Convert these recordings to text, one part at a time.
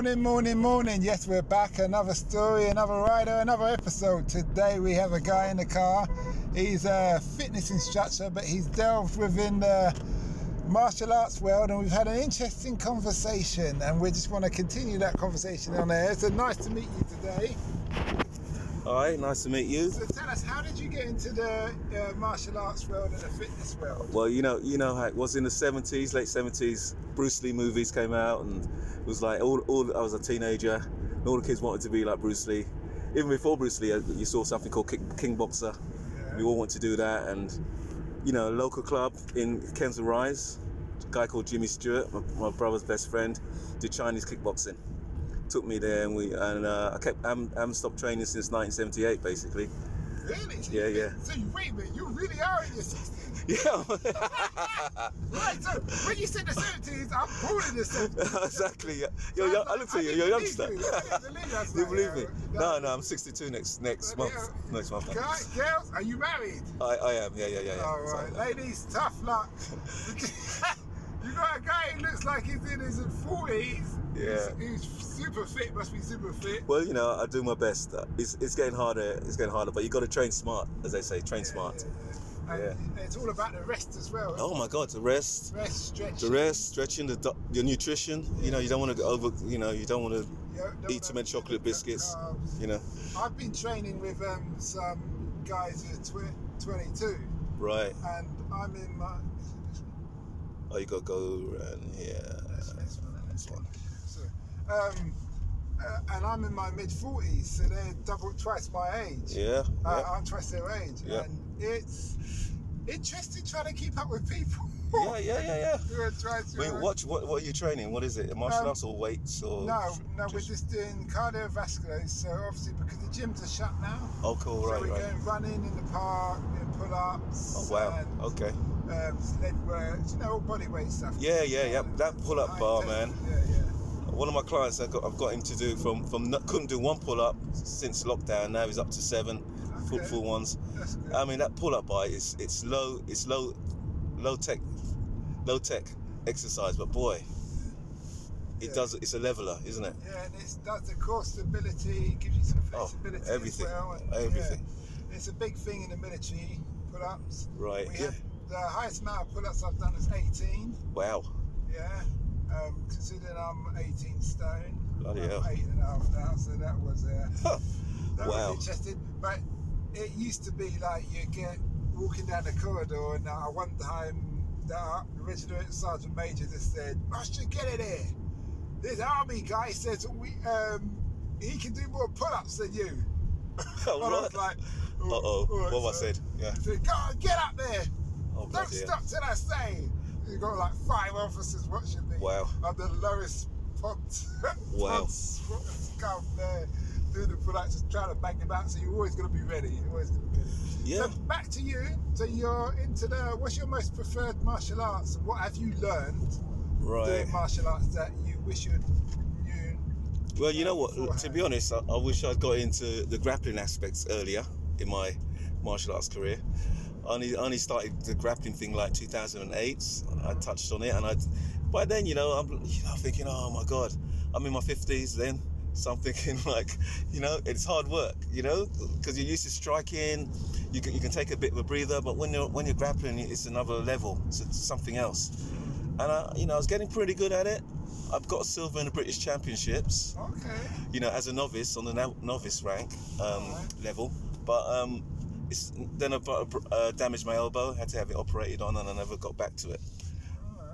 Morning, morning, morning. Yes, we're back. Another story, another rider, another episode. Today we have a guy in the car. He's a fitness instructor, but he's delved within the martial arts world and we've had an interesting conversation and we just want to continue that conversation on there. So nice to meet you today. All right, nice to meet you. So tell us, how did you get into the uh, martial arts world and the fitness world? Well, you know, you know how it was in the '70s, late '70s. Bruce Lee movies came out, and it was like all, all I was a teenager, and all the kids wanted to be like Bruce Lee. Even before Bruce Lee, uh, you saw something called King, King Boxer. Yeah. We all want to do that, and you know, a local club in Kensal Rise, a guy called Jimmy Stewart, my, my brother's best friend, did Chinese kickboxing took me there, and we and uh, I kept I haven't, stopped training since 1978, basically. Really? Yeah, yeah. So you wait a minute, you really are in your 60s. Yeah. right. So when you said the 70s, I'm born in the 70s. exactly. Yeah. Yo, yo, I look at you. You're youngster. You, you believe me? No, no. I'm 62 next next month. Next month. Guys, girls, are you married? I, I am. Yeah, yeah, yeah. yeah. All right, so, ladies, tough luck. you got a guy who looks like he's in his 40s yeah. He's, he's, super fit. Must be super fit. Well, you know, I do my best. It's, it's getting harder. It's getting harder, but you got to train smart, as they say. Train yeah, smart. Yeah, yeah. yeah. it's all about the rest as well. Oh my God, the rest. Rest, stretching. The rest, stretching, the your nutrition. You know, you don't want to go over. You know, you don't want to eat too many chocolate biscuits. Carbs. You know. I've been training with um, some guys who are tw- 22. Right. And I'm in my. Oh, you got to go here. This one. This one. Um, uh, and I'm in my mid 40s, so they're double, twice my age. Yeah. Uh, yeah. I'm twice their age. Yeah. And it's interesting trying to keep up with people. yeah, yeah, yeah, yeah. Who are trying to, Wait, what, what, what are you training? What is it? Martial um, arts or weights or? No, no, just... we're just doing cardiovascular. So obviously because the gyms are shut now. Oh, cool, right, so we're right. going running in the park, doing pull-ups. Oh wow, and, okay. Um, lead work, you know, all body weight stuff. Yeah, yeah, yeah. That pull-up bar, man. Yeah, yeah one of my clients I've got, I've got him to do from from couldn't do one pull up since lockdown. Now he's up to seven okay. full full ones. I mean that pull up bar is it's low it's low low tech low tech exercise, but boy, it yeah. does it's a leveler, isn't it? Yeah, and it does the core stability, gives you some oh, flexibility. Oh, everything, well, everything. Yeah, it's a big thing in the military pull ups. Right. We yeah. the highest amount of pull ups I've done is 18. Wow. Yeah. Um, considering I'm 18 stone, Bloody I'm hell. eight and a half now, so that was uh, that wow. was interesting. But it used to be like you get walking down the corridor, and uh, one time the Regiment Sergeant Major just said, "Must you get it here? This army guy says we um, he can do more pull-ups than you." oh, I was like, "Uh oh, right, what so, I said?" Yeah. He said, "Go on, get up there! Oh, Don't stop till I say." you got like five officers watching me. Wow. I'm the lowest pumped. wow. come there, doing the production, trying to bang them out. So you're always going to be ready. You're always going to be ready. Yeah. So back to you. So you're into the. What's your most preferred martial arts? What have you learned right. doing martial arts that you wish you knew? Well, you know what? To be honest, I, I wish I'd got into the grappling aspects earlier in my martial arts career only only started the grappling thing like 2008. I touched on it, and I by then you know I'm you know thinking, oh my god, I'm in my 50s then. So I'm thinking like, you know, it's hard work, you know, because you're used to striking. You can, you can take a bit of a breather, but when you're when you're grappling, it's another level. It's something else. And I, you know, I was getting pretty good at it. I've got silver in the British Championships. Okay. You know, as a novice on the novice rank um, right. level, but um, it's, then I uh, damaged my elbow, had to have it operated on, and I never got back to it.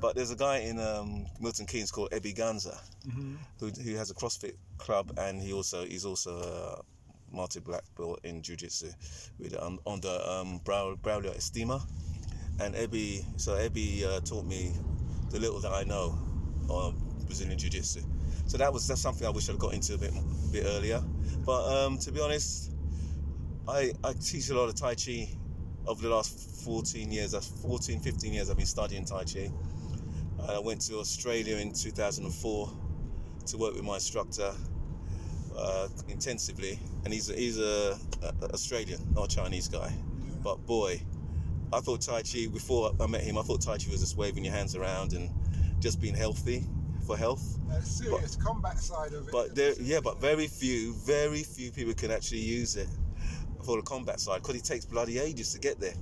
But there's a guy in um, Milton Keynes called Ebi Ganza, mm-hmm. who, who has a CrossFit club, and he also he's also a multi black belt in Jiu Jitsu with um, on the um, Braulio Estima. And Ebi, so Ebi uh, taught me the little that I know of Brazilian Jiu Jitsu. So that was that's something I wish I'd got into a bit bit earlier. But um, to be honest, I I teach a lot of Tai Chi over the last 14 years. That's 14, 15 years I've been studying Tai Chi. I went to Australia in 2004 to work with my instructor uh, intensively, and he's a, he's a, a Australian, not a Chinese guy. But boy, I thought Tai Chi before I met him. I thought Tai Chi was just waving your hands around and just being healthy for health. Serious but, combat side of it. But there, yeah, but very few, very few people can actually use it for the combat side because it takes bloody ages to get there.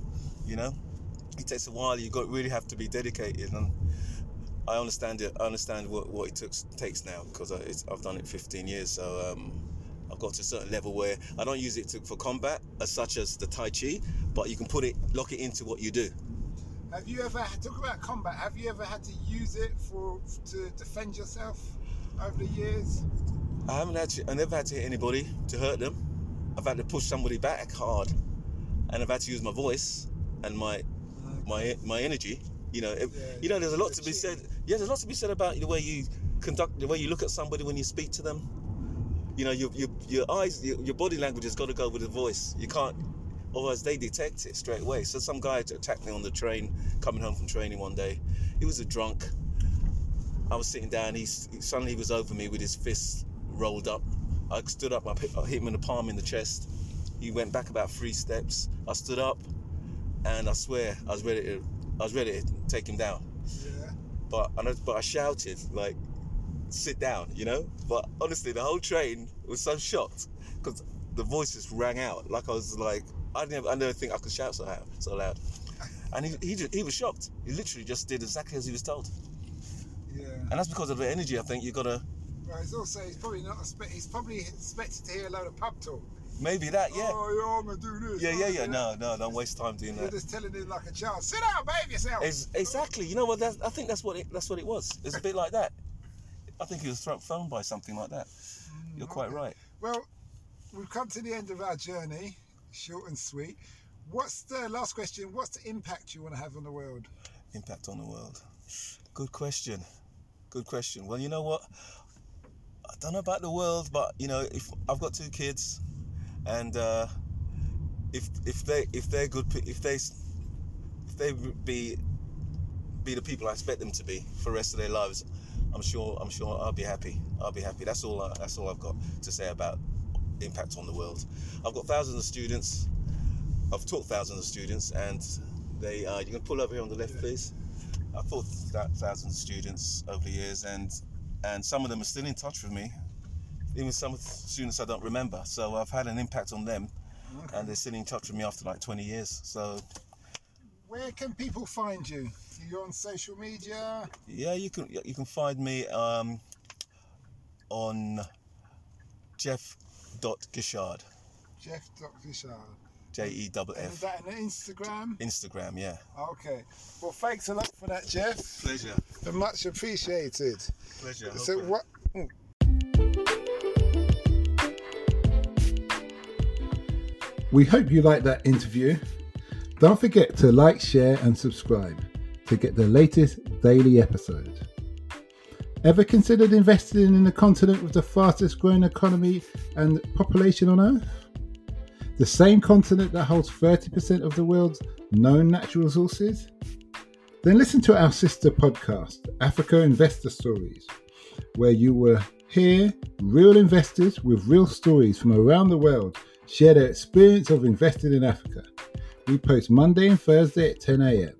You know, it takes a while. You got really have to be dedicated, and I understand it. I understand what, what it took, takes now because I've done it 15 years. So um, I've got to a certain level where I don't use it to, for combat as such as the Tai Chi, but you can put it, lock it into what you do. Have you ever talk about combat? Have you ever had to use it for to defend yourself over the years? I haven't actually. I never had to hit anybody to hurt them. I've had to push somebody back hard, and I've had to use my voice and my okay. my my energy. You know, yeah, you know, there's a lot to be said. Yeah, there's a lot to be said about the way you conduct, the way you look at somebody when you speak to them. You know, your your, your eyes, your, your body language has got to go with the voice. You can't otherwise they detect it straight away. So some guy attacked me on the train coming home from training one day. He was a drunk. I was sitting down. He suddenly he was over me with his fists rolled up. I stood up. I hit him in the palm in the chest. He went back about three steps. I stood up, and I swear I was ready to. I was ready to take him down. Yeah. But I but I shouted like, "Sit down," you know. But honestly, the whole train was so shocked because the voices rang out like I was like I never, I never think I could shout so loud, so loud. And he, he, he was shocked. He literally just did exactly as he was told. Yeah. And that's because of the energy. I think you've gotta. Well, he's also he's probably not he's probably expected to hear a load of pub talk. Maybe that, yeah. Oh, yeah, I'm gonna do this. Yeah, yeah, yeah. No, no, don't waste time doing You're that. You're just telling him like a child, sit down, behave yourself. It's, exactly. You know what? I think that's what it, that's what it was. It's a bit like that. I think he was thrown by something like that. Mm, You're quite right. Well, we've come to the end of our journey short and sweet. What's the last question? What's the impact you want to have on the world? Impact on the world. Good question. Good question. Well, you know what? I don't know about the world, but you know, if I've got two kids, and uh, if if they if they're good, if they if they be be the people I expect them to be for the rest of their lives, I'm sure I'm sure I'll be happy. I'll be happy. That's all. that's all I've got to say about impact on the world. I've got thousands of students. I've taught thousands of students, and they. Uh, you can pull over here on the left, please. I've taught thousands of students over the years, and and some of them are still in touch with me. Even some of the students I don't remember. So I've had an impact on them, okay. and they're still in touch with me after like 20 years. So. Where can people find you? You're on social media. Yeah, you can. You can find me um, on Jeff dot Gishard. Jeff dot Gishard. J E W F. Is that an Instagram? Instagram, yeah. Okay. Well, thanks a lot for that, Jeff. Pleasure. And much appreciated. Pleasure. So what? Hmm. We hope you liked that interview. Don't forget to like, share, and subscribe to get the latest daily episode. Ever considered investing in the continent with the fastest growing economy and population on Earth? The same continent that holds 30% of the world's known natural resources? Then listen to our sister podcast, Africa Investor Stories, where you will hear real investors with real stories from around the world share their experience of investing in Africa. We post Monday and Thursday at 10 a.m.